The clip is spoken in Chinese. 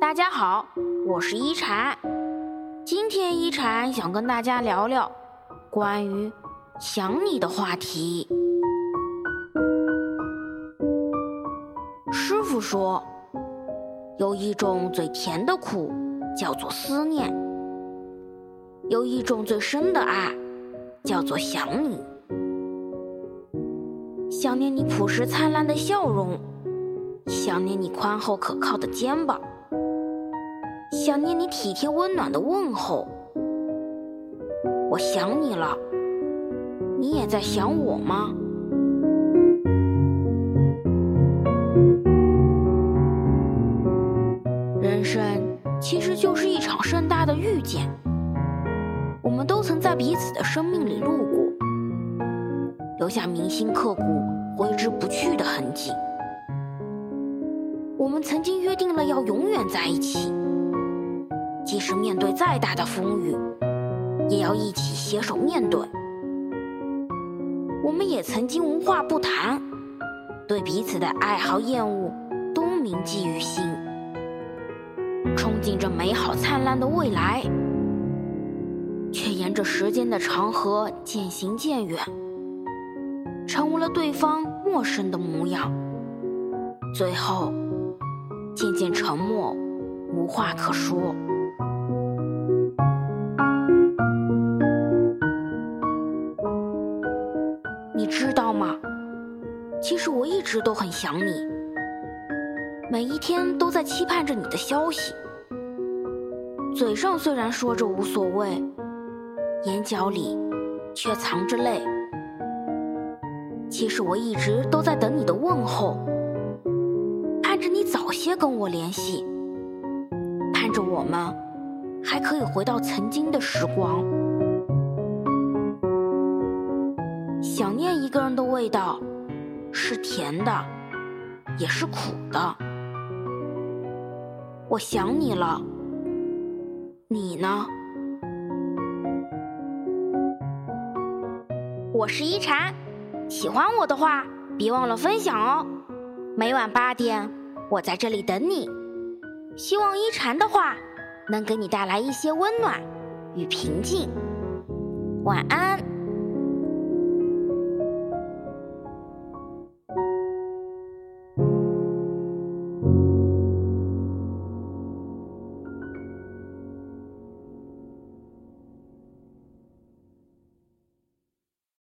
大家好，我是一禅。今天一禅想跟大家聊聊关于想你的话题。师傅说，有一种最甜的苦，叫做思念；有一种最深的爱，叫做想你。想念你朴实灿烂的笑容，想念你宽厚可靠的肩膀。想念你体贴温暖的问候，我想你了，你也在想我吗？人生其实就是一场盛大的遇见，我们都曾在彼此的生命里路过，留下铭心刻骨、挥之不去的痕迹。我们曾经约定了要永远在一起。即使面对再大的风雨，也要一起携手面对。我们也曾经无话不谈，对彼此的爱好厌恶都铭记于心，憧憬着美好灿烂的未来，却沿着时间的长河渐行渐远，成为了对方陌生的模样，最后渐渐沉默，无话可说。你知道吗？其实我一直都很想你，每一天都在期盼着你的消息。嘴上虽然说着无所谓，眼角里却藏着泪。其实我一直都在等你的问候，早些跟我联系，盼着我们还可以回到曾经的时光。想念一个人的味道，是甜的，也是苦的。我想你了，你呢？我是一禅，喜欢我的话，别忘了分享哦。每晚八点，我在这里等你。希望一禅的话能给你带来一些温暖与平静。晚安。